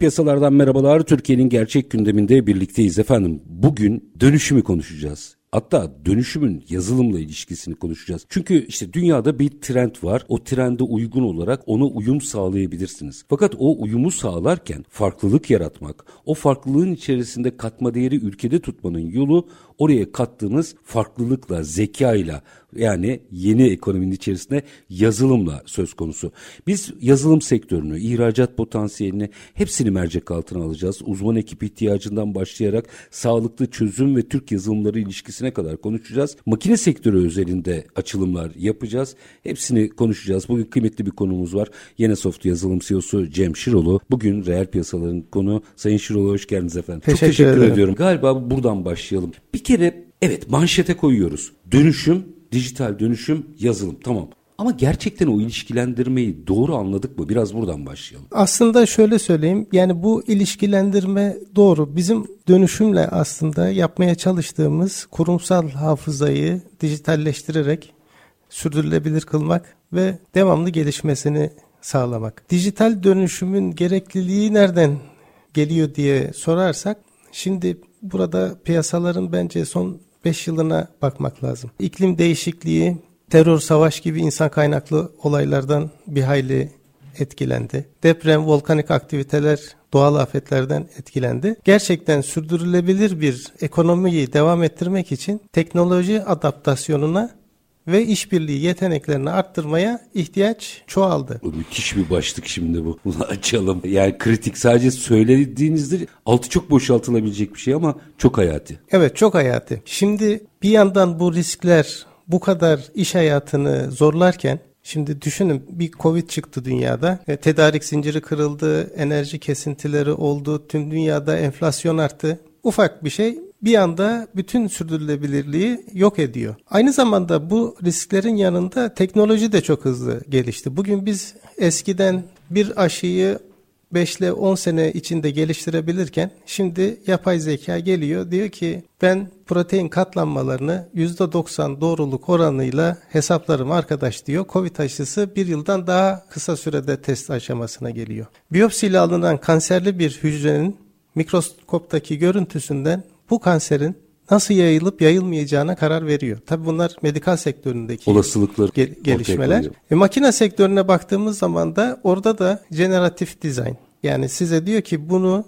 Piyasalardan merhabalar. Türkiye'nin gerçek gündeminde birlikteyiz efendim. Bugün dönüşümü konuşacağız. Hatta dönüşümün yazılımla ilişkisini konuşacağız. Çünkü işte dünyada bir trend var. O trende uygun olarak ona uyum sağlayabilirsiniz. Fakat o uyumu sağlarken farklılık yaratmak, o farklılığın içerisinde katma değeri ülkede tutmanın yolu oraya kattığınız farklılıkla, zekayla yani yeni ekonominin içerisinde yazılımla söz konusu. Biz yazılım sektörünü, ihracat potansiyelini hepsini mercek altına alacağız. Uzman ekip ihtiyacından başlayarak sağlıklı çözüm ve Türk yazılımları ilişkisine kadar konuşacağız. Makine sektörü özelinde açılımlar yapacağız. Hepsini konuşacağız. Bugün kıymetli bir konumuz var. Yenesoft yazılım CEO'su Cem Şirolu. Bugün reel piyasaların konu. Sayın Şirolu hoş geldiniz efendim. Teşekkür Çok teşekkür ederim. ediyorum. Galiba buradan başlayalım. Bir kere evet manşete koyuyoruz. Dönüşüm, dijital dönüşüm, yazılım tamam. Ama gerçekten o ilişkilendirmeyi doğru anladık mı? Biraz buradan başlayalım. Aslında şöyle söyleyeyim yani bu ilişkilendirme doğru. Bizim dönüşümle aslında yapmaya çalıştığımız kurumsal hafızayı dijitalleştirerek sürdürülebilir kılmak ve devamlı gelişmesini sağlamak. Dijital dönüşümün gerekliliği nereden geliyor diye sorarsak şimdi burada piyasaların bence son 5 yılına bakmak lazım. İklim değişikliği, terör, savaş gibi insan kaynaklı olaylardan bir hayli etkilendi. Deprem, volkanik aktiviteler doğal afetlerden etkilendi. Gerçekten sürdürülebilir bir ekonomiyi devam ettirmek için teknoloji adaptasyonuna ve işbirliği yeteneklerini arttırmaya ihtiyaç çoğaldı. Bu müthiş bir başlık şimdi bu. Bunu açalım. Yani kritik sadece söylediğinizde altı çok boşaltılabilecek bir şey ama çok hayati. Evet çok hayati. Şimdi bir yandan bu riskler bu kadar iş hayatını zorlarken Şimdi düşünün bir Covid çıktı dünyada. E, tedarik zinciri kırıldı, enerji kesintileri oldu, tüm dünyada enflasyon arttı. Ufak bir şey bir anda bütün sürdürülebilirliği yok ediyor. Aynı zamanda bu risklerin yanında teknoloji de çok hızlı gelişti. Bugün biz eskiden bir aşıyı 5 ile 10 sene içinde geliştirebilirken şimdi yapay zeka geliyor diyor ki ben protein katlanmalarını %90 doğruluk oranıyla hesaplarım arkadaş diyor. Covid aşısı bir yıldan daha kısa sürede test aşamasına geliyor. Biyopsiyle alınan kanserli bir hücrenin mikroskoptaki görüntüsünden bu kanserin nasıl yayılıp yayılmayacağına karar veriyor. Tabi bunlar medikal sektöründeki Olasılıklar gel- gelişmeler. E, makine sektörüne baktığımız zaman da orada da generatif design. Yani size diyor ki bunu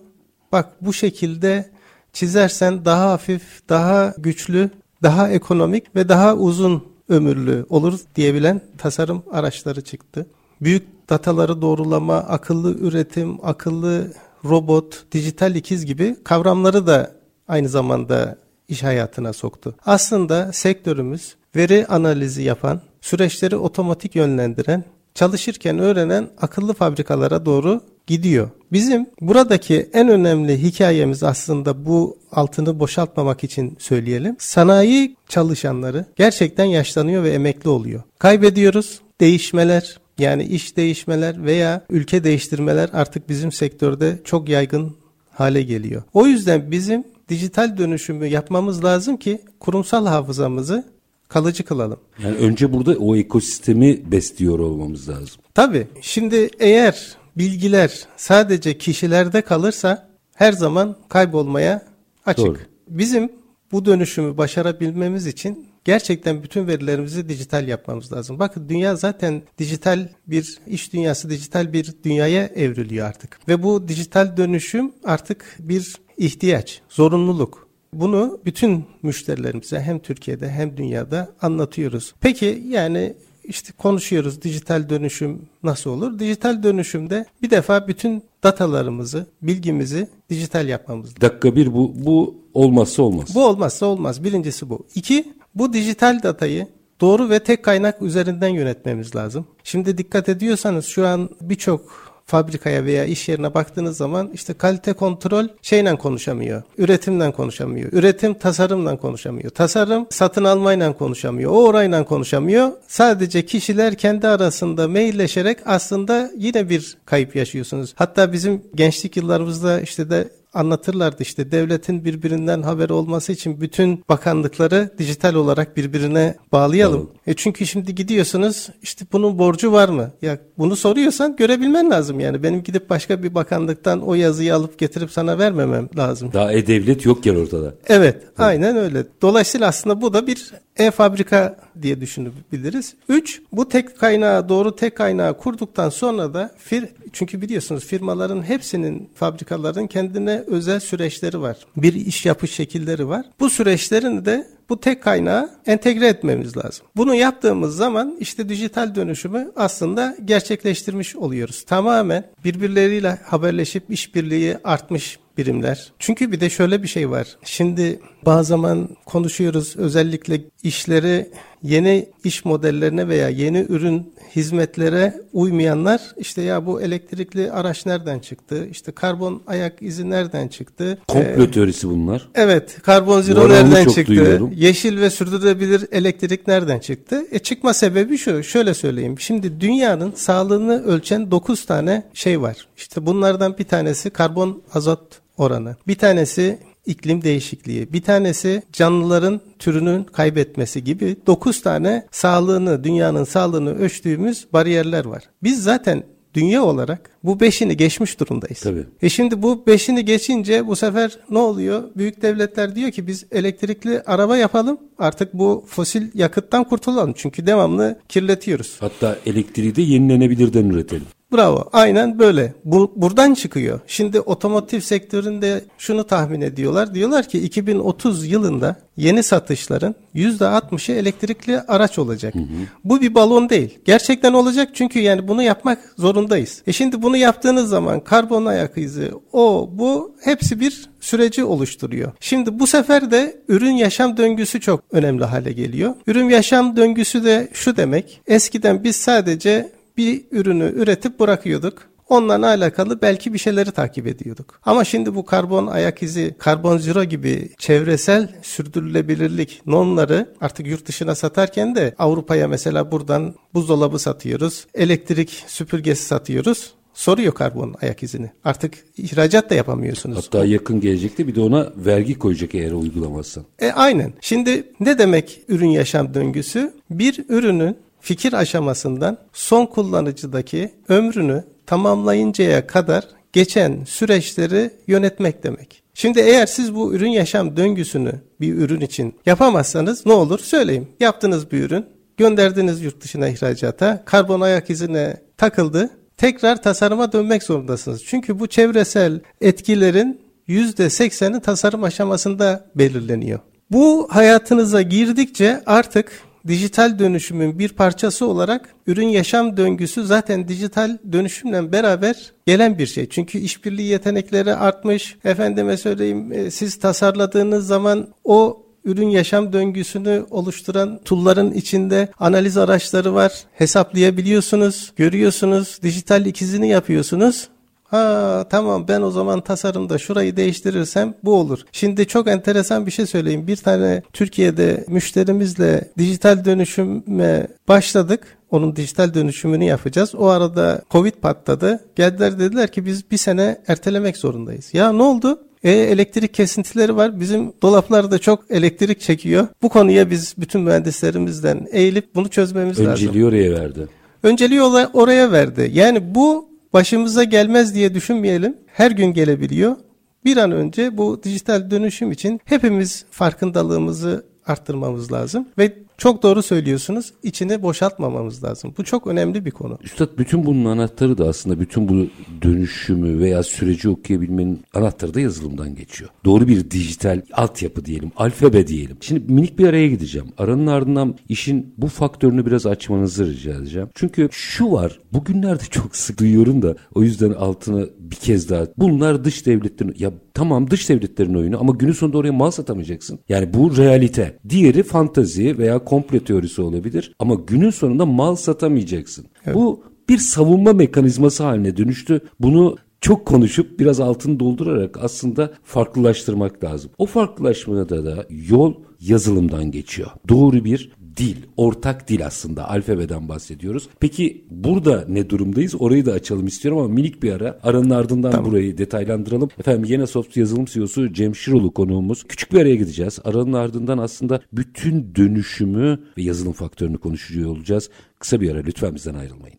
bak bu şekilde çizersen daha hafif, daha güçlü, daha ekonomik ve daha uzun ömürlü olur diyebilen tasarım araçları çıktı. Büyük dataları doğrulama, akıllı üretim, akıllı robot, dijital ikiz gibi kavramları da aynı zamanda iş hayatına soktu. Aslında sektörümüz veri analizi yapan, süreçleri otomatik yönlendiren, çalışırken öğrenen akıllı fabrikalara doğru gidiyor. Bizim buradaki en önemli hikayemiz aslında bu altını boşaltmamak için söyleyelim. Sanayi çalışanları gerçekten yaşlanıyor ve emekli oluyor. Kaybediyoruz. Değişmeler, yani iş değişmeler veya ülke değiştirmeler artık bizim sektörde çok yaygın hale geliyor. O yüzden bizim dijital dönüşümü yapmamız lazım ki kurumsal hafızamızı kalıcı kılalım. Yani önce burada o ekosistemi besliyor olmamız lazım. Tabii şimdi eğer bilgiler sadece kişilerde kalırsa her zaman kaybolmaya açık. Doğru. Bizim bu dönüşümü başarabilmemiz için gerçekten bütün verilerimizi dijital yapmamız lazım. Bakın dünya zaten dijital bir iş dünyası, dijital bir dünyaya evriliyor artık. Ve bu dijital dönüşüm artık bir ihtiyaç, zorunluluk. Bunu bütün müşterilerimize hem Türkiye'de hem dünyada anlatıyoruz. Peki yani işte konuşuyoruz dijital dönüşüm nasıl olur? Dijital dönüşümde bir defa bütün datalarımızı, bilgimizi dijital yapmamız lazım. Dakika bir bu, bu olmazsa olmaz. Bu olmazsa olmaz. Birincisi bu. İki, bu dijital datayı doğru ve tek kaynak üzerinden yönetmemiz lazım. Şimdi dikkat ediyorsanız şu an birçok fabrikaya veya iş yerine baktığınız zaman işte kalite kontrol şeyle konuşamıyor. Üretimden konuşamıyor. Üretim tasarımla konuşamıyor. Tasarım satın almayla konuşamıyor. O orayla konuşamıyor. Sadece kişiler kendi arasında mailleşerek aslında yine bir kayıp yaşıyorsunuz. Hatta bizim gençlik yıllarımızda işte de anlatırlardı işte devletin birbirinden haberi olması için bütün bakanlıkları dijital olarak birbirine bağlayalım. Tamam. E çünkü şimdi gidiyorsunuz işte bunun borcu var mı? Ya bunu soruyorsan görebilmen lazım yani. Benim gidip başka bir bakanlıktan o yazıyı alıp getirip sana vermemem lazım. Daha e-devlet yokken ortada. Evet, evet, aynen öyle. Dolayısıyla aslında bu da bir e-fabrika diye düşünebiliriz. Üç, bu tek kaynağı doğru tek kaynağı kurduktan sonra da fir, çünkü biliyorsunuz firmaların hepsinin fabrikaların kendine özel süreçleri var. Bir iş yapış şekilleri var. Bu süreçlerini de bu tek kaynağı entegre etmemiz lazım. Bunu yaptığımız zaman işte dijital dönüşümü aslında gerçekleştirmiş oluyoruz. Tamamen birbirleriyle haberleşip işbirliği artmış birimler. Çünkü bir de şöyle bir şey var. Şimdi bazı zaman konuşuyoruz özellikle işleri yeni iş modellerine veya yeni ürün hizmetlere uymayanlar işte ya bu elektrikli araç nereden çıktı? İşte karbon ayak izi nereden çıktı? Komplo ee, teorisi bunlar. Evet. Karbon zero nereden çıktı? Duyuyorum. Yeşil ve sürdürülebilir elektrik nereden çıktı? E çıkma sebebi şu. Şöyle söyleyeyim. Şimdi dünyanın sağlığını ölçen 9 tane şey var. İşte bunlardan bir tanesi karbon azot oranı. Bir tanesi iklim değişikliği, bir tanesi canlıların türünün kaybetmesi gibi 9 tane sağlığını, dünyanın sağlığını ölçtüğümüz bariyerler var. Biz zaten dünya olarak bu beşini geçmiş durumdayız. Tabii. E şimdi bu beşini geçince bu sefer ne oluyor? Büyük devletler diyor ki biz elektrikli araba yapalım. Artık bu fosil yakıttan kurtulalım. Çünkü devamlı kirletiyoruz. Hatta elektriği de yenilenebilirden üretelim. Bravo. Aynen böyle. Bu, buradan çıkıyor. Şimdi otomotiv sektöründe şunu tahmin ediyorlar. Diyorlar ki 2030 yılında yeni satışların %60'ı elektrikli araç olacak. Hı hı. Bu bir balon değil. Gerçekten olacak çünkü yani bunu yapmak zorundayız. E şimdi bunu yaptığınız zaman karbon ayak izi, o, bu hepsi bir süreci oluşturuyor. Şimdi bu sefer de ürün yaşam döngüsü çok önemli hale geliyor. Ürün yaşam döngüsü de şu demek. Eskiden biz sadece bir ürünü üretip bırakıyorduk. Onunla alakalı belki bir şeyleri takip ediyorduk. Ama şimdi bu karbon ayak izi, karbon zero gibi çevresel sürdürülebilirlik normları artık yurt dışına satarken de Avrupa'ya mesela buradan buzdolabı satıyoruz, elektrik süpürgesi satıyoruz soruyor karbon ayak izini. Artık ihracat da yapamıyorsunuz. Hatta yakın gelecekte bir de ona vergi koyacak eğer uygulamazsan. E aynen. Şimdi ne demek ürün yaşam döngüsü? Bir ürünün fikir aşamasından son kullanıcıdaki ömrünü tamamlayıncaya kadar geçen süreçleri yönetmek demek. Şimdi eğer siz bu ürün yaşam döngüsünü bir ürün için yapamazsanız ne olur söyleyeyim. Yaptığınız bir ürün, gönderdiniz yurt dışına ihracata, karbon ayak izine takıldı. Tekrar tasarıma dönmek zorundasınız. Çünkü bu çevresel etkilerin %80'i tasarım aşamasında belirleniyor. Bu hayatınıza girdikçe artık dijital dönüşümün bir parçası olarak ürün yaşam döngüsü zaten dijital dönüşümle beraber gelen bir şey. Çünkü işbirliği yetenekleri artmış. Efendime söyleyeyim e, siz tasarladığınız zaman o ürün yaşam döngüsünü oluşturan tool'ların içinde analiz araçları var. Hesaplayabiliyorsunuz, görüyorsunuz, dijital ikizini yapıyorsunuz. Ha tamam ben o zaman tasarımda şurayı değiştirirsem bu olur. Şimdi çok enteresan bir şey söyleyeyim. Bir tane Türkiye'de müşterimizle dijital dönüşüme başladık. Onun dijital dönüşümünü yapacağız. O arada Covid patladı. Geldiler dediler ki biz bir sene ertelemek zorundayız. Ya ne oldu? E, elektrik kesintileri var. Bizim dolaplarda çok elektrik çekiyor. Bu konuya biz bütün mühendislerimizden eğilip bunu çözmemiz Önceliği lazım. Önceliği oraya verdi. Önceliği oraya verdi. Yani bu başımıza gelmez diye düşünmeyelim. Her gün gelebiliyor. Bir an önce bu dijital dönüşüm için hepimiz farkındalığımızı arttırmamız lazım ve Çok doğru söylüyorsunuz. İçini boşaltmamamız lazım. Bu çok önemli bir konu. Üstad bütün bunun anahtarı da aslında bütün bu dönüşümü veya süreci okuyabilmenin anahtarı da yazılımdan geçiyor. Doğru bir dijital altyapı diyelim, alfabe diyelim. Şimdi minik bir araya gideceğim. Aranın ardından işin bu faktörünü biraz açmanızı rica edeceğim. Çünkü şu var, bugünlerde çok sık duyuyorum da o yüzden altına bir kez daha. Bunlar dış devletlerin, ya tamam dış devletlerin oyunu ama günün sonunda oraya mal satamayacaksın. Yani bu realite. Diğeri fantazi veya komple teorisi olabilir ama günün sonunda mal satamayacaksın. Evet. Bu bir savunma mekanizması haline dönüştü. Bunu çok konuşup biraz altını doldurarak aslında farklılaştırmak lazım. O farklılaşmada da yol yazılımdan geçiyor. Doğru bir dil, ortak dil aslında alfabeden bahsediyoruz. Peki burada ne durumdayız? Orayı da açalım istiyorum ama minik bir ara. Aranın ardından tamam. burayı detaylandıralım. Efendim Yenesoft yazılım CEO'su Cem Şirolu konuğumuz. Küçük bir araya gideceğiz. Aranın ardından aslında bütün dönüşümü ve yazılım faktörünü konuşuyor olacağız. Kısa bir ara lütfen bizden ayrılmayın.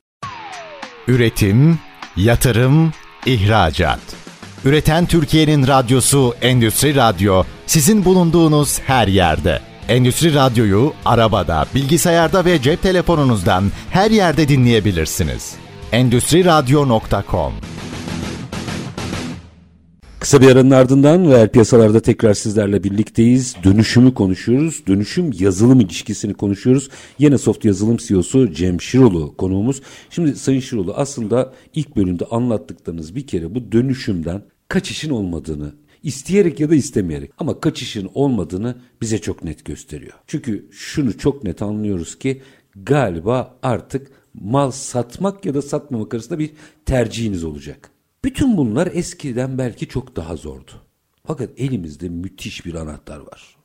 Üretim, yatırım, ihracat. Üreten Türkiye'nin radyosu Endüstri Radyo sizin bulunduğunuz her yerde. Endüstri Radyo'yu arabada, bilgisayarda ve cep telefonunuzdan her yerde dinleyebilirsiniz. Endüstri Radyo.com Kısa bir aranın ardından reel piyasalarda tekrar sizlerle birlikteyiz. Dönüşümü konuşuyoruz. Dönüşüm yazılım ilişkisini konuşuyoruz. Yine Soft Yazılım CEO'su Cem Şirolu konuğumuz. Şimdi Sayın Şirolu aslında ilk bölümde anlattıklarınız bir kere bu dönüşümden kaçışın olmadığını isteyerek ya da istemeyerek ama kaçışın olmadığını bize çok net gösteriyor. Çünkü şunu çok net anlıyoruz ki galiba artık mal satmak ya da satmamak arasında bir tercihiniz olacak. Bütün bunlar eskiden belki çok daha zordu. Fakat elimizde müthiş bir anahtar var.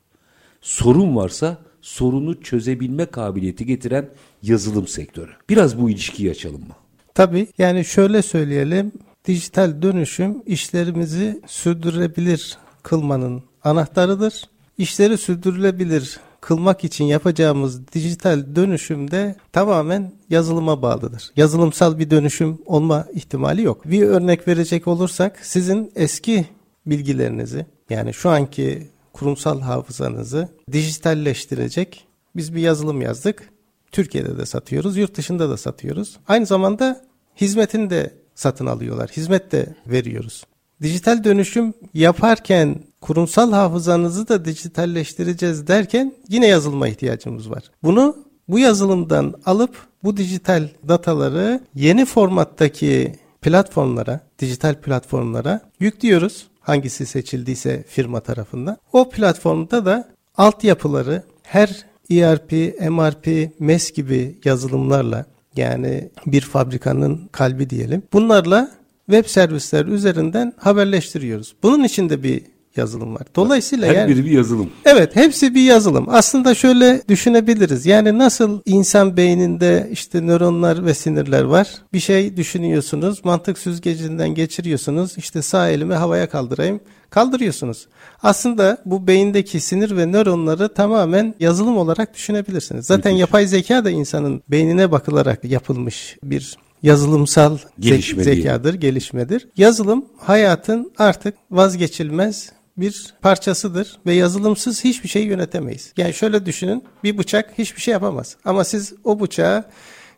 Sorun varsa sorunu çözebilme kabiliyeti getiren yazılım sektörü. Biraz bu ilişkiyi açalım mı? Tabii yani şöyle söyleyelim. Dijital dönüşüm işlerimizi sürdürülebilir kılmanın anahtarıdır. İşleri sürdürülebilir kılmak için yapacağımız dijital dönüşümde tamamen yazılıma bağlıdır. Yazılımsal bir dönüşüm olma ihtimali yok. Bir örnek verecek olursak sizin eski bilgilerinizi yani şu anki kurumsal hafızanızı dijitalleştirecek biz bir yazılım yazdık. Türkiye'de de satıyoruz, yurt dışında da satıyoruz. Aynı zamanda hizmetini de satın alıyorlar. Hizmet de veriyoruz. Dijital dönüşüm yaparken kurumsal hafızanızı da dijitalleştireceğiz derken yine yazılıma ihtiyacımız var. Bunu bu yazılımdan alıp bu dijital dataları yeni formattaki platformlara, dijital platformlara yüklüyoruz. Hangisi seçildiyse firma tarafından. O platformda da altyapıları her ERP, MRP, MES gibi yazılımlarla yani bir fabrikanın kalbi diyelim. Bunlarla web servisler üzerinden haberleştiriyoruz. Bunun için de bir yazılım var. Dolayısıyla Her yani, biri bir yazılım. Evet hepsi bir yazılım. Aslında şöyle düşünebiliriz. Yani nasıl insan beyninde işte nöronlar ve sinirler var. Bir şey düşünüyorsunuz. Mantık süzgecinden geçiriyorsunuz. İşte sağ elimi havaya kaldırayım. Kaldırıyorsunuz. Aslında bu beyindeki sinir ve nöronları tamamen yazılım olarak düşünebilirsiniz. Zaten Müthiş. yapay zeka da insanın beynine bakılarak yapılmış bir yazılımsal Gelişme zekadır, değil. gelişmedir. Yazılım hayatın artık vazgeçilmez bir parçasıdır ve yazılımsız hiçbir şey yönetemeyiz. Yani şöyle düşünün bir bıçak hiçbir şey yapamaz ama siz o bıçağı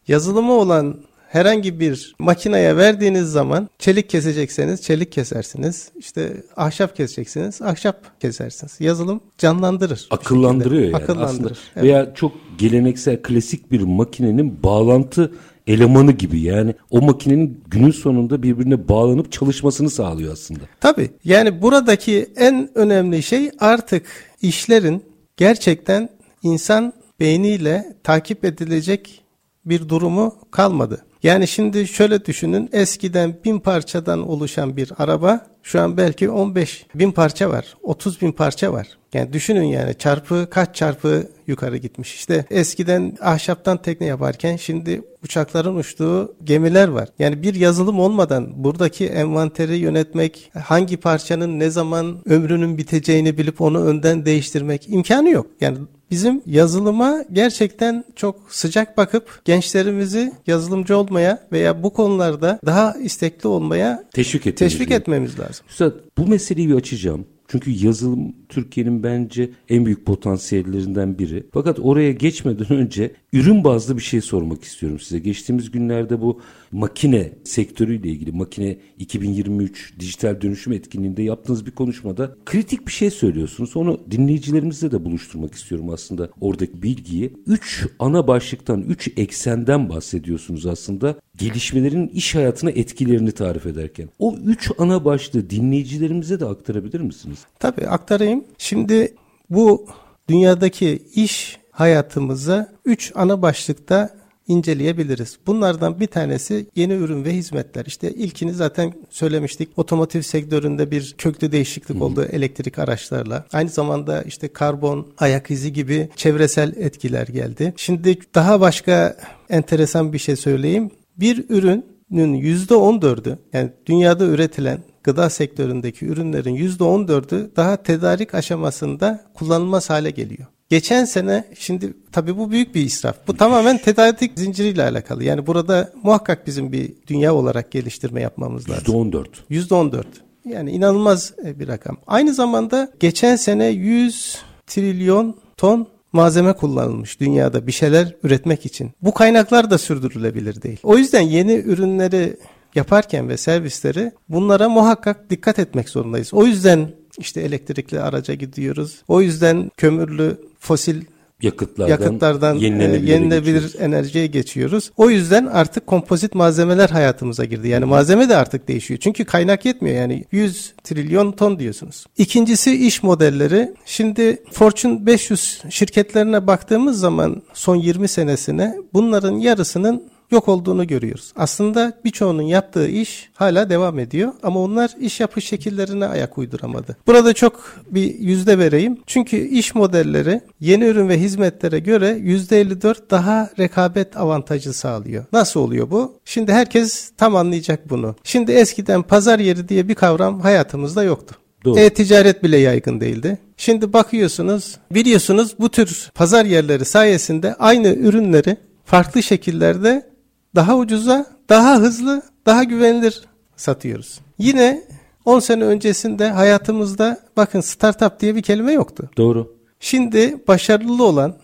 yazılımı olan herhangi bir makineye verdiğiniz zaman çelik kesecekseniz çelik kesersiniz. İşte ahşap keseceksiniz ahşap kesersiniz. Yazılım canlandırır. Akıllandırıyor yani Akıllandırır. aslında. Evet. Veya çok geleneksel klasik bir makinenin bağlantı elemanı gibi yani o makinenin günün sonunda birbirine bağlanıp çalışmasını sağlıyor aslında. Tabii yani buradaki en önemli şey artık işlerin gerçekten insan beyniyle takip edilecek bir durumu kalmadı. Yani şimdi şöyle düşünün eskiden bin parçadan oluşan bir araba şu an belki 15 bin parça var 30 bin parça var. Yani düşünün yani çarpı kaç çarpı yukarı gitmiş. İşte eskiden ahşaptan tekne yaparken şimdi uçakların uçtuğu gemiler var. Yani bir yazılım olmadan buradaki envanteri yönetmek, hangi parçanın ne zaman ömrünün biteceğini bilip onu önden değiştirmek imkanı yok. Yani bizim yazılıma gerçekten çok sıcak bakıp gençlerimizi yazılımcı olmaya veya bu konularda daha istekli olmaya teşvik, teşvik etmemiz lazım. Üstad bu meseleyi bir açacağım. Çünkü yazılım Türkiye'nin bence en büyük potansiyellerinden biri. Fakat oraya geçmeden önce ürün bazlı bir şey sormak istiyorum size. Geçtiğimiz günlerde bu makine sektörüyle ilgili makine 2023 dijital dönüşüm etkinliğinde yaptığınız bir konuşmada kritik bir şey söylüyorsunuz. Onu dinleyicilerimizle de buluşturmak istiyorum aslında oradaki bilgiyi. Üç ana başlıktan, üç eksenden bahsediyorsunuz aslında gelişmelerin iş hayatına etkilerini tarif ederken. O üç ana başlığı dinleyicilerimize de aktarabilir misiniz? Tabii aktarayım. Şimdi bu dünyadaki iş hayatımıza üç ana başlıkta inceleyebiliriz. Bunlardan bir tanesi yeni ürün ve hizmetler. İşte ilkini zaten söylemiştik. Otomotiv sektöründe bir köklü değişiklik Hı. oldu elektrik araçlarla. Aynı zamanda işte karbon, ayak izi gibi çevresel etkiler geldi. Şimdi daha başka enteresan bir şey söyleyeyim. Bir ürünün %14'ü yani dünyada üretilen gıda sektöründeki ürünlerin %14'ü daha tedarik aşamasında kullanılmaz hale geliyor. Geçen sene şimdi tabii bu büyük bir israf. Bu tamamen tedarik zinciriyle alakalı. Yani burada muhakkak bizim bir dünya olarak geliştirme yapmamız lazım. %14. %14. Yani inanılmaz e, bir rakam. Aynı zamanda geçen sene 100 trilyon ton malzeme kullanılmış dünyada bir şeyler üretmek için. Bu kaynaklar da sürdürülebilir değil. O yüzden yeni ürünleri yaparken ve servisleri bunlara muhakkak dikkat etmek zorundayız. O yüzden işte elektrikli araca gidiyoruz. O yüzden kömürlü fosil yakıtlardan, yakıtlardan yenilenebilir, e, yenilebilir geçiyoruz. enerjiye geçiyoruz. O yüzden artık kompozit malzemeler hayatımıza girdi. Yani malzeme de artık değişiyor. Çünkü kaynak yetmiyor. Yani 100 trilyon ton diyorsunuz. İkincisi iş modelleri. Şimdi Fortune 500 şirketlerine baktığımız zaman son 20 senesine bunların yarısının yok olduğunu görüyoruz. Aslında birçoğunun yaptığı iş hala devam ediyor ama onlar iş yapış şekillerine ayak uyduramadı. Burada çok bir yüzde vereyim. Çünkü iş modelleri yeni ürün ve hizmetlere göre yüzde 54 daha rekabet avantajı sağlıyor. Nasıl oluyor bu? Şimdi herkes tam anlayacak bunu. Şimdi eskiden pazar yeri diye bir kavram hayatımızda yoktu. E-ticaret bile yaygın değildi. Şimdi bakıyorsunuz, biliyorsunuz bu tür pazar yerleri sayesinde aynı ürünleri farklı şekillerde daha ucuza, daha hızlı, daha güvenilir satıyoruz. Yine 10 sene öncesinde hayatımızda bakın startup diye bir kelime yoktu. Doğru. Şimdi başarılı olan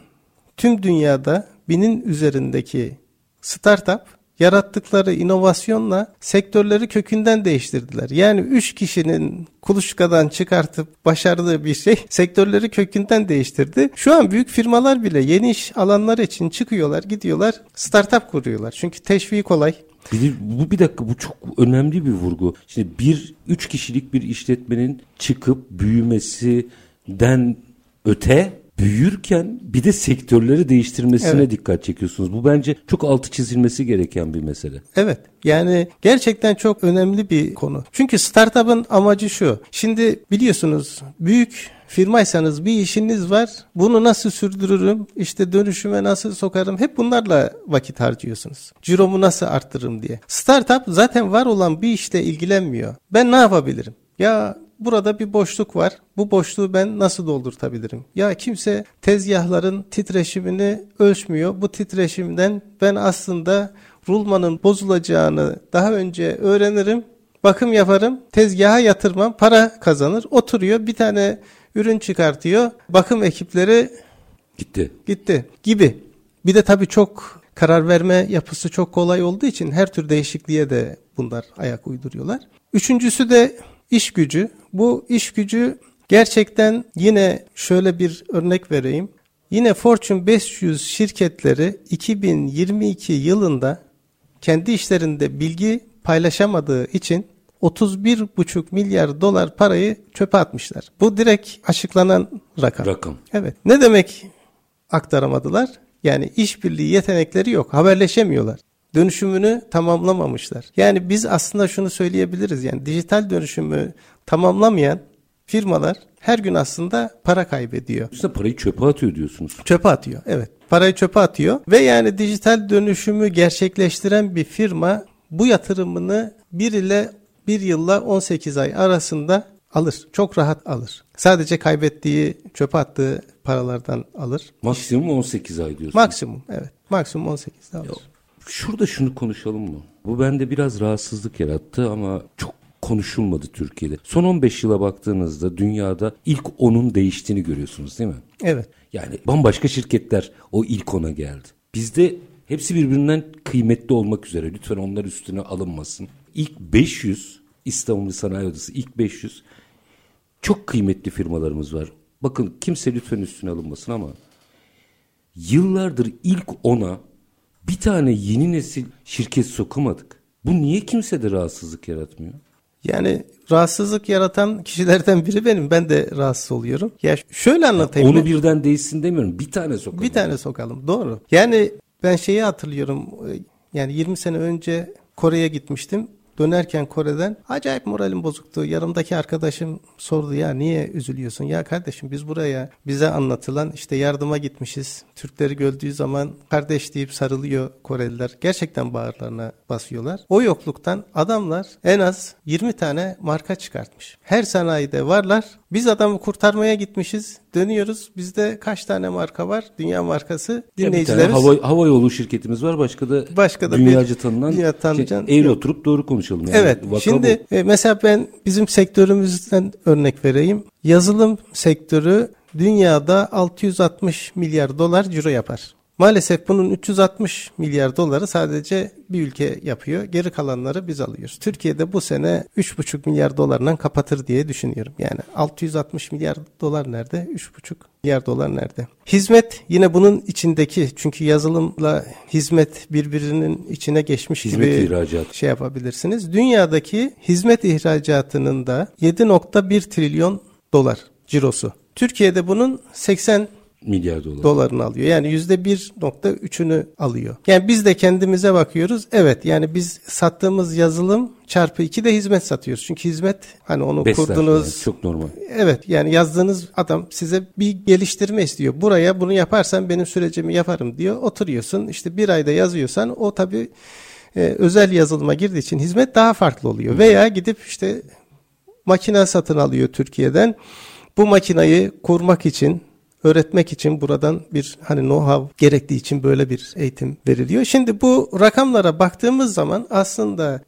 tüm dünyada binin üzerindeki startup yarattıkları inovasyonla sektörleri kökünden değiştirdiler. Yani üç kişinin kuluçkadan çıkartıp başardığı bir şey sektörleri kökünden değiştirdi. Şu an büyük firmalar bile yeni iş alanları için çıkıyorlar, gidiyorlar, startup kuruyorlar. Çünkü teşvik kolay. Bir, bu bir dakika bu çok önemli bir vurgu. Şimdi bir üç kişilik bir işletmenin çıkıp büyümesinden öte büyürken bir de sektörleri değiştirmesine evet. dikkat çekiyorsunuz. Bu bence çok altı çizilmesi gereken bir mesele. Evet. Yani gerçekten çok önemli bir konu. Çünkü startup'ın amacı şu. Şimdi biliyorsunuz büyük firmaysanız bir işiniz var. Bunu nasıl sürdürürüm? İşte dönüşüme nasıl sokarım? Hep bunlarla vakit harcıyorsunuz. Ciromu nasıl arttırırım diye. Startup zaten var olan bir işte ilgilenmiyor. Ben ne yapabilirim? Ya burada bir boşluk var. Bu boşluğu ben nasıl doldurtabilirim? Ya kimse tezgahların titreşimini ölçmüyor. Bu titreşimden ben aslında rulmanın bozulacağını daha önce öğrenirim. Bakım yaparım, tezgaha yatırmam, para kazanır. Oturuyor bir tane ürün çıkartıyor. Bakım ekipleri gitti. Gitti gibi. Bir de tabii çok karar verme yapısı çok kolay olduğu için her tür değişikliğe de bunlar ayak uyduruyorlar. Üçüncüsü de iş gücü. Bu iş gücü gerçekten yine şöyle bir örnek vereyim. Yine Fortune 500 şirketleri 2022 yılında kendi işlerinde bilgi paylaşamadığı için 31,5 milyar dolar parayı çöpe atmışlar. Bu direkt açıklanan rakam. Rakam. Evet. Ne demek aktaramadılar? Yani işbirliği yetenekleri yok. Haberleşemiyorlar dönüşümünü tamamlamamışlar. Yani biz aslında şunu söyleyebiliriz. Yani dijital dönüşümü tamamlamayan firmalar her gün aslında para kaybediyor. Siz parayı çöpe atıyor diyorsunuz. Çöpe atıyor evet. Parayı çöpe atıyor ve yani dijital dönüşümü gerçekleştiren bir firma bu yatırımını 1 ile 1 yılla 18 ay arasında alır. Çok rahat alır. Sadece kaybettiği, çöpe attığı paralardan alır. Maksimum 18 ay diyorsunuz. Maksimum evet. Maksimum 18 alır. Ya, Şurada şunu konuşalım mı? Bu bende biraz rahatsızlık yarattı ama çok konuşulmadı Türkiye'de. Son 15 yıla baktığınızda dünyada ilk 10'un değiştiğini görüyorsunuz değil mi? Evet. Yani bambaşka şirketler o ilk ona geldi. Bizde hepsi birbirinden kıymetli olmak üzere. Lütfen onlar üstüne alınmasın. İlk 500 İstanbul Sanayi Odası ilk 500 çok kıymetli firmalarımız var. Bakın kimse lütfen üstüne alınmasın ama yıllardır ilk ona bir tane yeni nesil şirket sokamadık. Bu niye kimse de rahatsızlık yaratmıyor? Yani rahatsızlık yaratan kişilerden biri benim. Ben de rahatsız oluyorum. Ya şöyle anlatayım. Onu birden değişsin demiyorum. Bir tane sokalım. Bir tane sokalım. Doğru. Yani ben şeyi hatırlıyorum. Yani 20 sene önce Kore'ye gitmiştim. Dönerken Kore'den acayip moralim bozuktu. Yanımdaki arkadaşım sordu ya niye üzülüyorsun? Ya kardeşim biz buraya bize anlatılan işte yardıma gitmişiz. Türkleri gördüğü zaman kardeş deyip sarılıyor Koreliler. Gerçekten bağırlarına basıyorlar. O yokluktan adamlar en az 20 tane marka çıkartmış. Her sanayide varlar. Biz adamı kurtarmaya gitmişiz. Dönüyoruz. Bizde kaç tane marka var? Dünya markası. Dinleyicilerimiz. hava, hava yolu şirketimiz var. Başka da, başka da dünyaca bir, tanınan. Dünya tanıcan. Şey, eğri oturup doğru konuşalım. Yani. Evet. Vaka Şimdi bu. mesela ben bizim sektörümüzden örnek vereyim. Yazılım sektörü dünyada 660 milyar dolar ciro yapar. Maalesef bunun 360 milyar doları sadece bir ülke yapıyor. Geri kalanları biz alıyoruz. Türkiye'de bu sene 3,5 milyar dolarla kapatır diye düşünüyorum. Yani 660 milyar dolar nerede? 3,5 milyar dolar nerede? Hizmet yine bunun içindeki çünkü yazılımla hizmet birbirinin içine geçmiş hizmet gibi ihracat. şey yapabilirsiniz. Dünyadaki hizmet ihracatının da 7.1 trilyon dolar cirosu. Türkiye'de bunun 80 milyar dolar. dolarını alıyor. Yani yüzde bir nokta üçünü alıyor. Yani biz de kendimize bakıyoruz. Evet yani biz sattığımız yazılım çarpı iki de hizmet satıyoruz. Çünkü hizmet hani onu Besler, kurdunuz. Yani çok normal. Evet yani yazdığınız adam size bir geliştirme istiyor. Buraya bunu yaparsan benim sürecimi yaparım diyor. Oturuyorsun işte bir ayda yazıyorsan o tabii e, özel yazılıma girdiği için hizmet daha farklı oluyor. Veya gidip işte makine satın alıyor Türkiye'den. Bu makinayı kurmak için öğretmek için buradan bir hani know-how gerektiği için böyle bir eğitim veriliyor. Şimdi bu rakamlara baktığımız zaman aslında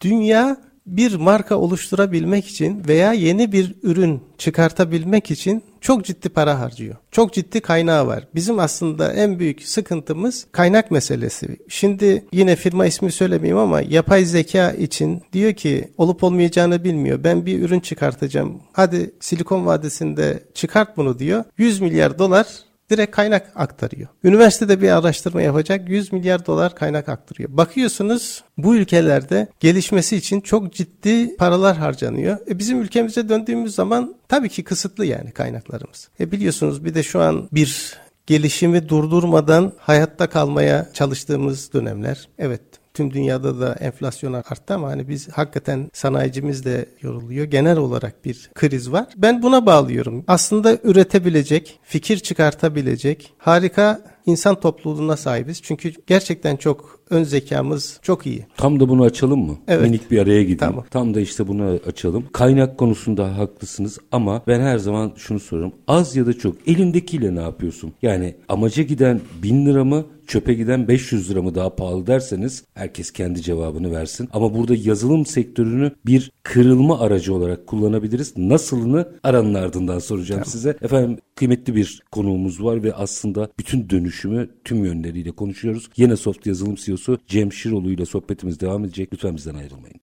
dünya bir marka oluşturabilmek için veya yeni bir ürün çıkartabilmek için çok ciddi para harcıyor. Çok ciddi kaynağı var. Bizim aslında en büyük sıkıntımız kaynak meselesi. Şimdi yine firma ismi söylemeyeyim ama yapay zeka için diyor ki olup olmayacağını bilmiyor. Ben bir ürün çıkartacağım. Hadi Silikon Vadisi'nde çıkart bunu diyor. 100 milyar dolar direkt kaynak aktarıyor. Üniversitede bir araştırma yapacak 100 milyar dolar kaynak aktarıyor. Bakıyorsunuz bu ülkelerde gelişmesi için çok ciddi paralar harcanıyor. E bizim ülkemize döndüğümüz zaman tabii ki kısıtlı yani kaynaklarımız. E biliyorsunuz bir de şu an bir gelişimi durdurmadan hayatta kalmaya çalıştığımız dönemler. Evet Tüm dünyada da enflasyon arttı ama hani biz hakikaten sanayicimiz de yoruluyor. Genel olarak bir kriz var. Ben buna bağlıyorum. Aslında üretebilecek, fikir çıkartabilecek harika insan topluluğuna sahibiz. Çünkü gerçekten çok ön zekamız çok iyi. Tam da bunu açalım mı? Evet. Minik bir araya gideyim. Tamam. Tam da işte bunu açalım. Kaynak konusunda haklısınız ama ben her zaman şunu soruyorum. Az ya da çok elindekiyle ne yapıyorsun? Yani amaca giden bin lira mı çöpe giden 500 lira mı daha pahalı derseniz herkes kendi cevabını versin. Ama burada yazılım sektörünü bir kırılma aracı olarak kullanabiliriz. Nasılını aranın ardından soracağım tamam. size. Efendim kıymetli bir konuğumuz var ve aslında bütün dönüşümü tüm yönleriyle konuşuyoruz. Yine Soft Yazılım CEO'su Cem Şiroğlu ile sohbetimiz devam edecek. Lütfen bizden ayrılmayın.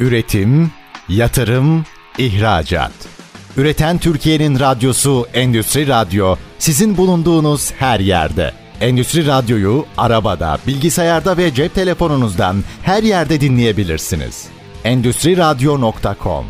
Üretim, yatırım, ihracat. Üreten Türkiye'nin radyosu Endüstri Radyo sizin bulunduğunuz her yerde. Endüstri Radyo'yu arabada, bilgisayarda ve cep telefonunuzdan her yerde dinleyebilirsiniz. Endüstri Radyo.com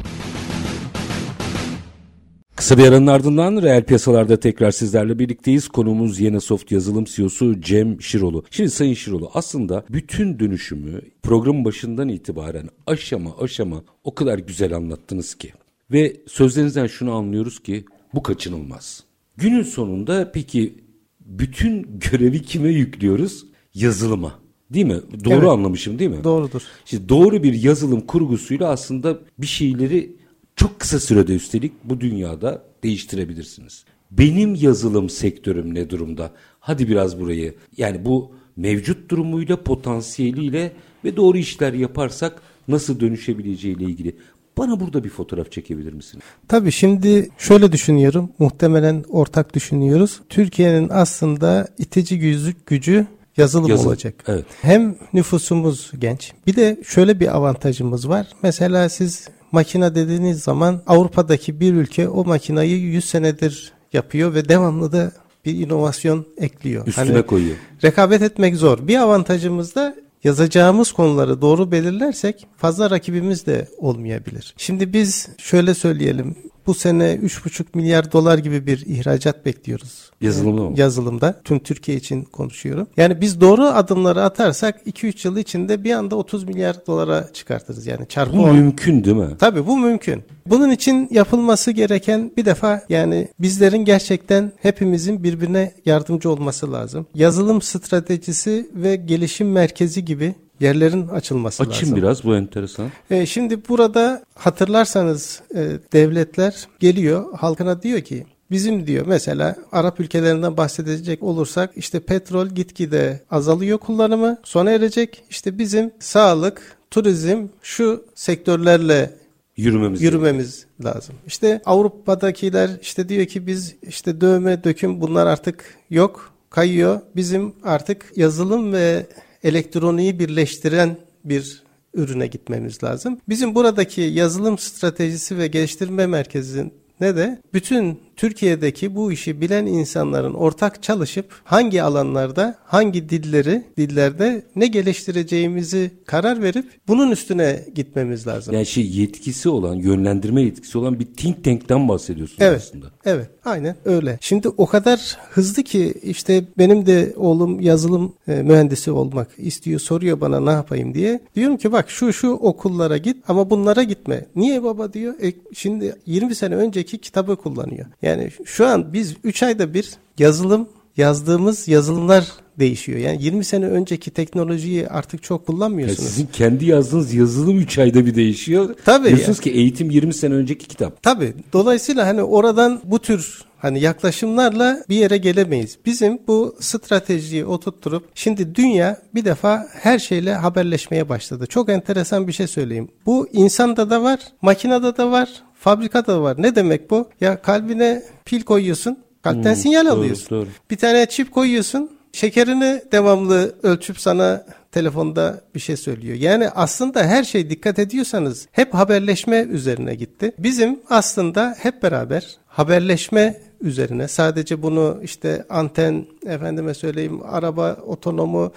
Kısa bir aranın ardından reel piyasalarda tekrar sizlerle birlikteyiz. Konumuz Yenesoft yazılım CEO'su Cem Şirolu. Şimdi Sayın Şirolu aslında bütün dönüşümü programın başından itibaren aşama aşama o kadar güzel anlattınız ki. Ve sözlerinizden şunu anlıyoruz ki bu kaçınılmaz. Günün sonunda peki bütün görevi kime yüklüyoruz? Yazılıma. Değil mi? Doğru evet. anlamışım değil mi? Doğrudur. İşte doğru bir yazılım kurgusuyla aslında bir şeyleri çok kısa sürede üstelik bu dünyada değiştirebilirsiniz. Benim yazılım sektörüm ne durumda? Hadi biraz burayı yani bu mevcut durumuyla, potansiyeliyle ve doğru işler yaparsak nasıl dönüşebileceği ile ilgili bana burada bir fotoğraf çekebilir misin? Tabii şimdi şöyle düşünüyorum. Muhtemelen ortak düşünüyoruz. Türkiye'nin aslında itici gücü, gücü yazılım, Yazılım, olacak. evet. Hem nüfusumuz genç. Bir de şöyle bir avantajımız var. Mesela siz makine dediğiniz zaman Avrupa'daki bir ülke o makinayı 100 senedir yapıyor ve devamlı da bir inovasyon ekliyor. Üstüne Hani koyuyor. rekabet etmek zor. Bir avantajımız da yazacağımız konuları doğru belirlersek fazla rakibimiz de olmayabilir. Şimdi biz şöyle söyleyelim. Bu sene 3,5 milyar dolar gibi bir ihracat bekliyoruz. Yazılımda mı? Yazılımda. Tüm Türkiye için konuşuyorum. Yani biz doğru adımları atarsak 2-3 yıl içinde bir anda 30 milyar dolara çıkartırız. Yani çarpı Bu mümkün değil mi? Tabii bu mümkün. Bunun için yapılması gereken bir defa yani bizlerin gerçekten hepimizin birbirine yardımcı olması lazım. Yazılım stratejisi ve gelişim merkezi gibi yerlerin açılması Açın lazım. biraz bu enteresan. E, şimdi burada hatırlarsanız e, devletler geliyor halkına diyor ki bizim diyor mesela Arap ülkelerinden bahsedecek olursak işte petrol gitgide azalıyor kullanımı sona erecek. İşte bizim sağlık, turizm şu sektörlerle Yürümemiz yürümemiz lazım. İşte Avrupa'dakiler işte diyor ki biz işte dövme, döküm bunlar artık yok, kayıyor. Bizim artık yazılım ve elektroniği birleştiren bir ürüne gitmemiz lazım. Bizim buradaki yazılım stratejisi ve geliştirme merkezinin ne de bütün Türkiye'deki bu işi bilen insanların ortak çalışıp hangi alanlarda, hangi dilleri, dillerde ne geliştireceğimizi karar verip bunun üstüne gitmemiz lazım. Yani şey yetkisi olan, yönlendirme yetkisi olan bir think tank'ten bahsediyorsunuz Evet. aslında. Evet, aynen öyle. Şimdi o kadar hızlı ki işte benim de oğlum yazılım e, mühendisi olmak istiyor, soruyor bana ne yapayım diye. Diyorum ki bak şu şu okullara git ama bunlara gitme. Niye baba diyor? E, şimdi 20 sene önceki kitabı kullanıyor. Yani şu an biz 3 ayda bir yazılım yazdığımız yazılımlar değişiyor. Yani 20 sene önceki teknolojiyi artık çok Ya kullanmıyorsunuz. sizin kendi yazdığınız yazılım 3 ayda bir değişiyor. Tabii Diyorsunuz ya. ki eğitim 20 sene önceki kitap. Tabii. Dolayısıyla hani oradan bu tür hani yaklaşımlarla bir yere gelemeyiz. Bizim bu stratejiyi oturtturup şimdi dünya bir defa her şeyle haberleşmeye başladı. Çok enteresan bir şey söyleyeyim. Bu insanda da var, makinede de var, fabrikada da var. Ne demek bu? Ya kalbine pil koyuyorsun, kalpten Hmm, sinyal doğru, alıyorsun. doğru. Bir tane çip koyuyorsun. Şekerini devamlı ölçüp sana telefonda bir şey söylüyor. Yani aslında her şey dikkat ediyorsanız hep haberleşme üzerine gitti. Bizim aslında hep beraber haberleşme üzerine sadece bunu işte anten efendime söyleyeyim araba otonomu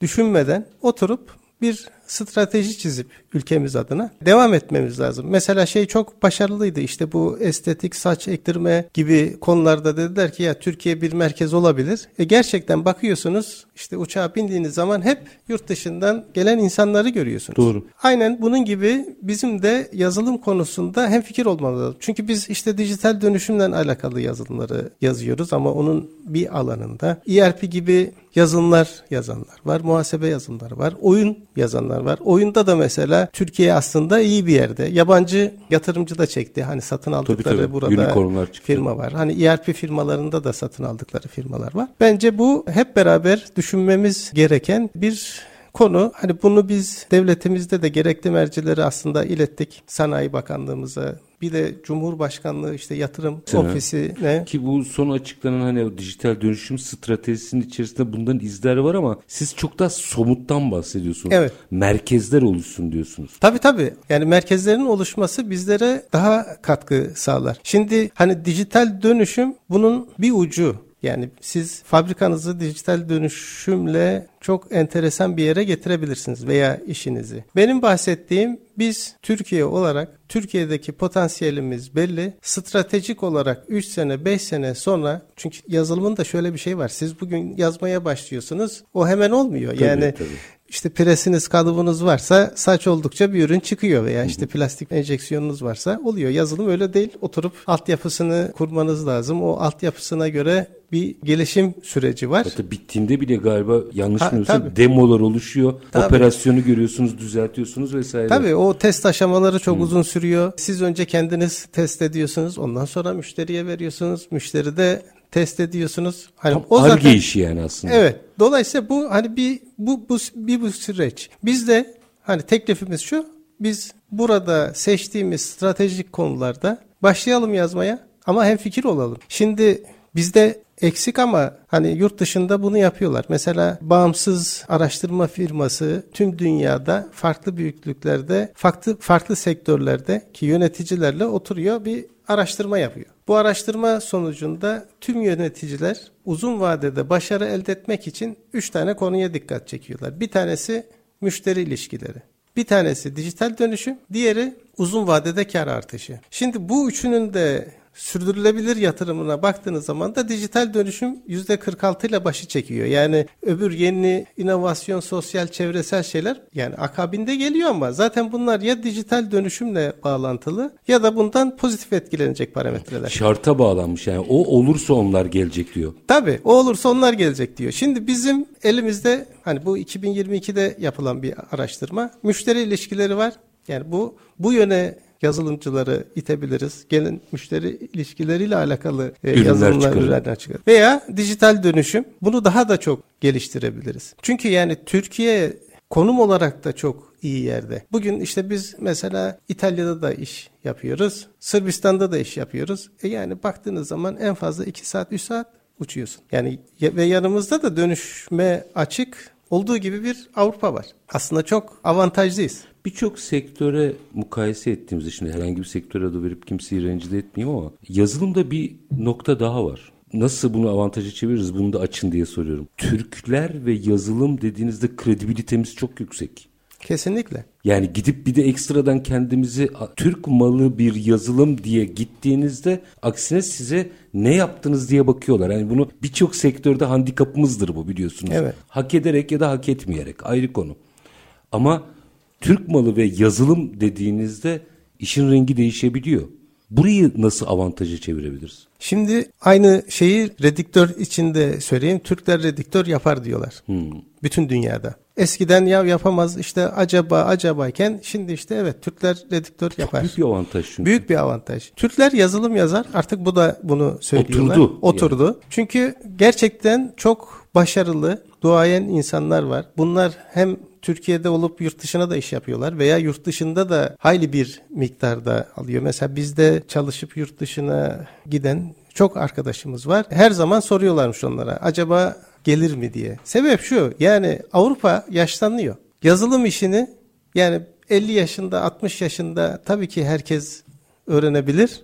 düşünmeden oturup bir strateji çizip ülkemiz adına devam etmemiz lazım. Mesela şey çok başarılıydı işte bu estetik saç ektirme gibi konularda dediler ki ya Türkiye bir merkez olabilir. E gerçekten bakıyorsunuz işte uçağa bindiğiniz zaman hep yurt dışından gelen insanları görüyorsunuz. Doğru. Aynen bunun gibi bizim de yazılım konusunda hem fikir olmalı lazım. Çünkü biz işte dijital dönüşümle alakalı yazılımları yazıyoruz ama onun bir alanında ERP gibi yazılımlar yazanlar var, muhasebe yazılımları var, oyun yazanlar var. Oyunda da mesela Türkiye aslında iyi bir yerde. Yabancı yatırımcı da çekti. Hani satın aldıkları tabii. burada Unicornlar çıktı. firma var. Hani ERP firmalarında da satın aldıkları firmalar var. Bence bu hep beraber düşünmemiz gereken bir konu. Hani bunu biz devletimizde de gerekli mercileri aslında ilettik. Sanayi Bakanlığımıza bir de Cumhurbaşkanlığı işte yatırım Sana. ofisine Ki bu son açıklanan hani dijital dönüşüm stratejisinin içerisinde bundan izler var ama siz çok daha somuttan bahsediyorsunuz. Evet. Merkezler oluşsun diyorsunuz. Tabii tabii. Yani merkezlerin oluşması bizlere daha katkı sağlar. Şimdi hani dijital dönüşüm bunun bir ucu. Yani siz fabrikanızı dijital dönüşümle çok enteresan bir yere getirebilirsiniz veya işinizi. Benim bahsettiğim biz Türkiye olarak Türkiye'deki potansiyelimiz belli. Stratejik olarak 3 sene 5 sene sonra çünkü yazılımın da şöyle bir şey var. Siz bugün yazmaya başlıyorsunuz. O hemen olmuyor. Tabii, yani tabii. işte presiniz kalıbınız varsa saç oldukça bir ürün çıkıyor veya işte plastik enjeksiyonunuz varsa oluyor. Yazılım öyle değil. Oturup altyapısını kurmanız lazım. O altyapısına göre bir gelişim süreci var. Hatta bittiğinde bile galiba yanlış Bilmiyorsam tabii. demolar oluşuyor. Tabii. Operasyonu görüyorsunuz, düzeltiyorsunuz vesaire. Tabii o test aşamaları çok uzun sürüyor. Siz önce kendiniz test ediyorsunuz. Ondan sonra müşteriye veriyorsunuz. Müşteri de test ediyorsunuz. Hani Tam o zaten işi yani aslında. Evet. Dolayısıyla bu hani bir bu bu bir bu süreç. Biz de hani teklifimiz şu biz burada seçtiğimiz stratejik konularda başlayalım yazmaya ama hem fikir olalım. Şimdi bizde eksik ama hani yurt dışında bunu yapıyorlar. Mesela bağımsız araştırma firması tüm dünyada farklı büyüklüklerde, farklı farklı sektörlerde ki yöneticilerle oturuyor bir araştırma yapıyor. Bu araştırma sonucunda tüm yöneticiler uzun vadede başarı elde etmek için 3 tane konuya dikkat çekiyorlar. Bir tanesi müşteri ilişkileri. Bir tanesi dijital dönüşüm, diğeri uzun vadede kar artışı. Şimdi bu üçünün de sürdürülebilir yatırımına baktığınız zaman da dijital dönüşüm %46 ile başı çekiyor. Yani öbür yeni inovasyon, sosyal, çevresel şeyler yani akabinde geliyor ama zaten bunlar ya dijital dönüşümle bağlantılı ya da bundan pozitif etkilenecek parametreler. Şarta bağlanmış yani o olursa onlar gelecek diyor. Tabii o olursa onlar gelecek diyor. Şimdi bizim elimizde hani bu 2022'de yapılan bir araştırma. Müşteri ilişkileri var. Yani bu bu yöne yazılımcıları itebiliriz. Gelin müşteri ilişkileriyle alakalı e, Ürünler yazılımlar çıkarın. ürünler çıkarır. Veya dijital dönüşüm. Bunu daha da çok geliştirebiliriz. Çünkü yani Türkiye konum olarak da çok iyi yerde. Bugün işte biz mesela İtalya'da da iş yapıyoruz. Sırbistan'da da iş yapıyoruz. E yani baktığınız zaman en fazla 2 saat 3 saat uçuyorsun. Yani ya- ve yanımızda da dönüşme açık olduğu gibi bir Avrupa var. Aslında çok avantajlıyız. Birçok sektöre mukayese ettiğimizde şimdi herhangi bir sektöre adı verip kimseyi rencide etmeyeyim ama yazılımda bir nokta daha var. Nasıl bunu avantaja çeviririz bunu da açın diye soruyorum. Türkler ve yazılım dediğinizde kredibilitemiz çok yüksek. Kesinlikle. Yani gidip bir de ekstradan kendimizi Türk malı bir yazılım diye gittiğinizde aksine size ne yaptınız diye bakıyorlar. Yani bunu birçok sektörde handikapımızdır bu biliyorsunuz. Evet. Hak ederek ya da hak etmeyerek ayrı konu. Ama Türk malı ve yazılım dediğinizde işin rengi değişebiliyor. Burayı nasıl avantaja çevirebiliriz? Şimdi aynı şeyi rediktör içinde söyleyeyim. Türkler rediktör yapar diyorlar. Bütün dünyada. Eskiden ya yapamaz işte acaba acabayken şimdi işte evet Türkler rediktör yapar. Büyük bir avantaj çünkü. Büyük bir avantaj. Türkler yazılım yazar. Artık bu da bunu söylüyorlar. Oturdu. Oturdu. Çünkü gerçekten çok başarılı, duayen insanlar var. Bunlar hem Türkiye'de olup yurt dışına da iş yapıyorlar veya yurt dışında da hayli bir miktarda alıyor. Mesela bizde çalışıp yurt dışına giden çok arkadaşımız var. Her zaman soruyorlarmış onlara. Acaba gelir mi diye. Sebep şu. Yani Avrupa yaşlanıyor. Yazılım işini yani 50 yaşında 60 yaşında tabii ki herkes öğrenebilir.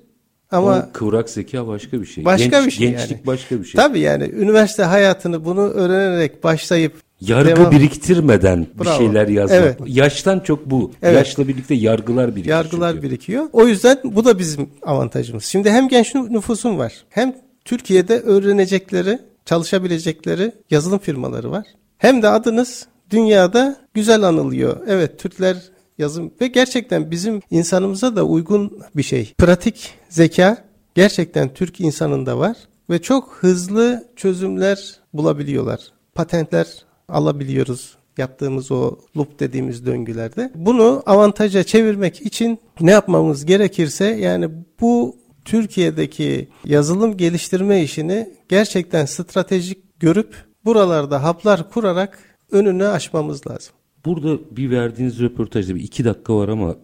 Ama Ama kıvrak zeka başka bir şey. başka Genç- bir şey Gençlik yani. başka bir şey. Tabii yani üniversite hayatını bunu öğrenerek başlayıp Yargı devam- biriktirmeden bir Bravo. şeyler yazmak. Evet. Yaştan çok bu. Evet. Yaşla birlikte yargılar birikiyor. yargılar çünkü. birikiyor. O yüzden bu da bizim avantajımız. Şimdi hem genç nüfusun var. Hem Türkiye'de öğrenecekleri, çalışabilecekleri yazılım firmaları var. Hem de adınız dünyada güzel anılıyor. Evet Türkler yazım ve gerçekten bizim insanımıza da uygun bir şey. Pratik zeka gerçekten Türk insanında var ve çok hızlı çözümler bulabiliyorlar. Patentler alabiliyoruz yaptığımız o loop dediğimiz döngülerde. Bunu avantaja çevirmek için ne yapmamız gerekirse yani bu Türkiye'deki yazılım geliştirme işini gerçekten stratejik görüp buralarda haplar kurarak önünü aşmamız lazım. Burada bir verdiğiniz röportajda bir iki dakika var ama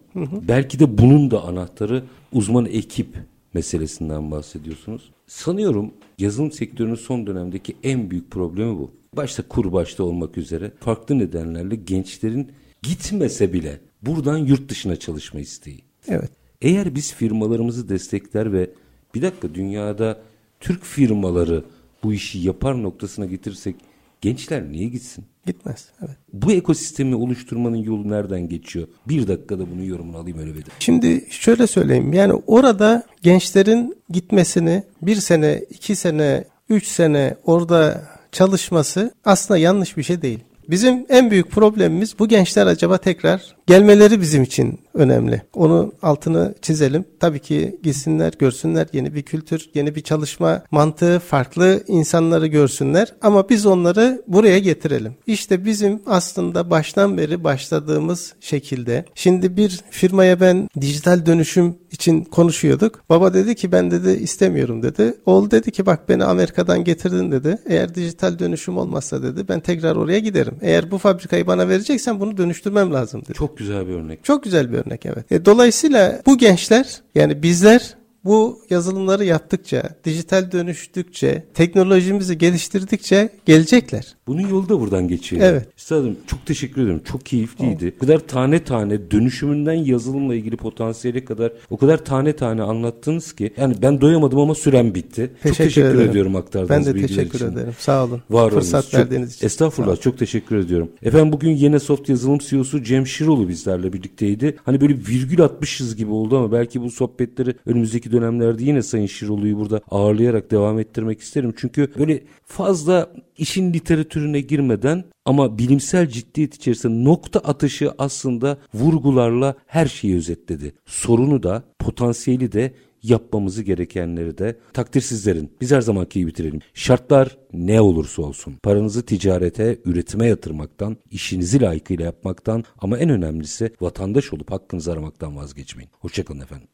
belki de bunun da anahtarı uzman ekip meselesinden bahsediyorsunuz. Sanıyorum yazılım sektörünün son dönemdeki en büyük problemi bu. Başta kur başta olmak üzere farklı nedenlerle gençlerin gitmese bile buradan yurt dışına çalışma isteği. Evet. Eğer biz firmalarımızı destekler ve bir dakika dünyada Türk firmaları bu işi yapar noktasına getirirsek gençler niye gitsin? Gitmez. Evet. Bu ekosistemi oluşturmanın yolu nereden geçiyor? Bir dakikada bunun yorumunu alayım öyle bir. Şimdi şöyle söyleyeyim. Yani orada gençlerin gitmesini bir sene, iki sene, üç sene orada çalışması aslında yanlış bir şey değil. Bizim en büyük problemimiz bu gençler acaba tekrar gelmeleri bizim için önemli. Onun altını çizelim. Tabii ki gitsinler, görsünler yeni bir kültür, yeni bir çalışma mantığı, farklı insanları görsünler ama biz onları buraya getirelim. İşte bizim aslında baştan beri başladığımız şekilde. Şimdi bir firmaya ben dijital dönüşüm için konuşuyorduk. Baba dedi ki ben dedi istemiyorum dedi. Oğul dedi ki bak beni Amerika'dan getirdin dedi. Eğer dijital dönüşüm olmazsa dedi ben tekrar oraya giderim. Eğer bu fabrikayı bana vereceksen bunu dönüştürmem lazım dedi. Çok Çok güzel bir örnek. Çok güzel bir örnek evet. E, dolayısıyla bu gençler yani bizler bu yazılımları yaptıkça, dijital dönüştükçe, teknolojimizi geliştirdikçe gelecekler. Bunun yolu da buradan geçiyor. Evet. Üstadım çok teşekkür ederim. Çok keyifliydi. O kadar tane tane dönüşümünden yazılımla ilgili potansiyele kadar o kadar tane tane anlattınız ki yani ben doyamadım ama süren bitti. çok teşekkür ederim. ediyorum aktardığınız Ben de bilgiler teşekkür için. ederim. Sağ olun. Var Fırsat olunuz. Çok- verdiğiniz için. Estağfurullah çok teşekkür ediyorum. Efendim bugün Yine Soft Yazılım CEO'su Cem Şiroğlu bizlerle birlikteydi. Hani böyle virgül atmışız gibi oldu ama belki bu sohbetleri önümüzdeki dönemlerde yine Sayın Şiroğlu'yu burada ağırlayarak devam ettirmek isterim. Çünkü böyle fazla işin literatürüne girmeden ama bilimsel ciddiyet içerisinde nokta atışı aslında vurgularla her şeyi özetledi. Sorunu da potansiyeli de yapmamızı gerekenleri de takdir sizlerin. Biz her zamanki gibi bitirelim. Şartlar ne olursa olsun. Paranızı ticarete, üretime yatırmaktan, işinizi layıkıyla yapmaktan ama en önemlisi vatandaş olup hakkınızı aramaktan vazgeçmeyin. Hoşçakalın efendim.